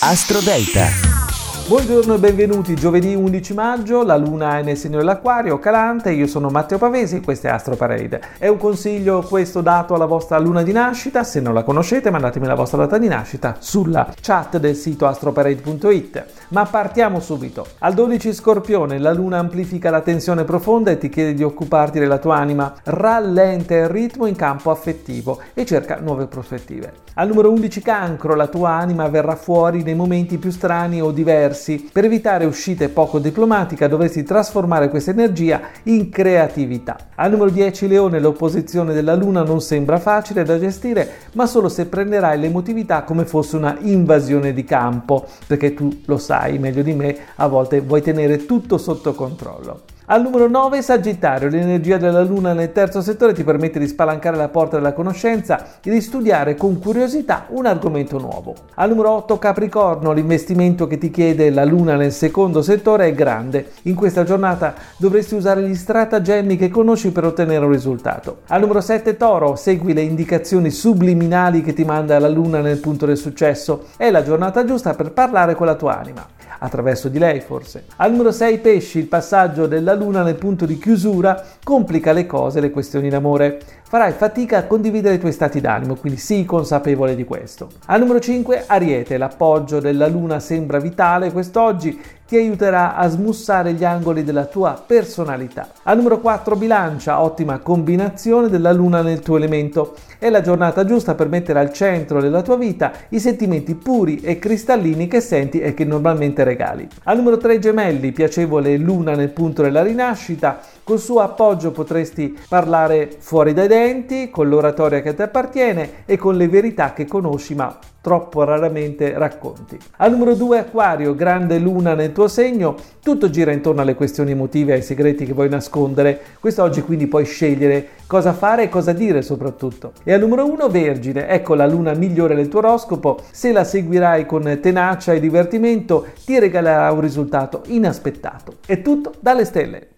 Astro Delta. Buongiorno e benvenuti, giovedì 11 maggio, la luna è nel segno dell'acquario, calante, io sono Matteo Pavesi e questo è Astro Parade. È un consiglio questo dato alla vostra luna di nascita, se non la conoscete mandatemi la vostra data di nascita sulla chat del sito astroparade.it. Ma partiamo subito. Al 12 Scorpione la luna amplifica la tensione profonda e ti chiede di occuparti della tua anima, rallenta il ritmo in campo affettivo e cerca nuove prospettive. Al numero 11 Cancro la tua anima verrà fuori nei momenti più strani o diversi diversi. Per evitare uscite poco diplomatiche dovresti trasformare questa energia in creatività. Al numero 10 Leone l'opposizione della Luna non sembra facile da gestire, ma solo se prenderai l'emotività come fosse una invasione di campo, perché tu lo sai meglio di me, a volte vuoi tenere tutto sotto controllo. Al numero 9 Sagittario, l'energia della Luna nel terzo settore ti permette di spalancare la porta della conoscenza e di studiare con curiosità un argomento nuovo. Al numero 8 Capricorno, l'investimento che ti chiede la Luna nel secondo settore è grande. In questa giornata dovresti usare gli stratagemmi che conosci per ottenere un risultato. Al numero 7 Toro, segui le indicazioni subliminali che ti manda la Luna nel punto del successo. È la giornata giusta per parlare con la tua anima attraverso di lei forse. Al numero 6 pesci, il passaggio della luna nel punto di chiusura complica le cose, le questioni d'amore. Farai fatica a condividere i tuoi stati d'animo, quindi sii consapevole di questo. Al numero 5 Ariete, l'appoggio della luna sembra vitale quest'oggi, ti aiuterà a smussare gli angoli della tua personalità. Al numero 4 bilancia, ottima combinazione della luna nel tuo elemento. È la giornata giusta per mettere al centro della tua vita i sentimenti puri e cristallini che senti e che normalmente regali. Al numero 3 gemelli, piacevole luna nel punto della rinascita. Col suo appoggio potresti parlare fuori dai denti, con l'oratoria che ti appartiene e con le verità che conosci ma troppo raramente racconti. Al numero 2 Aquario, grande luna nel tuo segno, tutto gira intorno alle questioni emotive ai segreti che vuoi nascondere. Quest'oggi quindi puoi scegliere cosa fare e cosa dire soprattutto. E al numero 1 Vergine, ecco la luna migliore del tuo oroscopo, se la seguirai con tenacia e divertimento ti regalerà un risultato inaspettato. È tutto dalle stelle.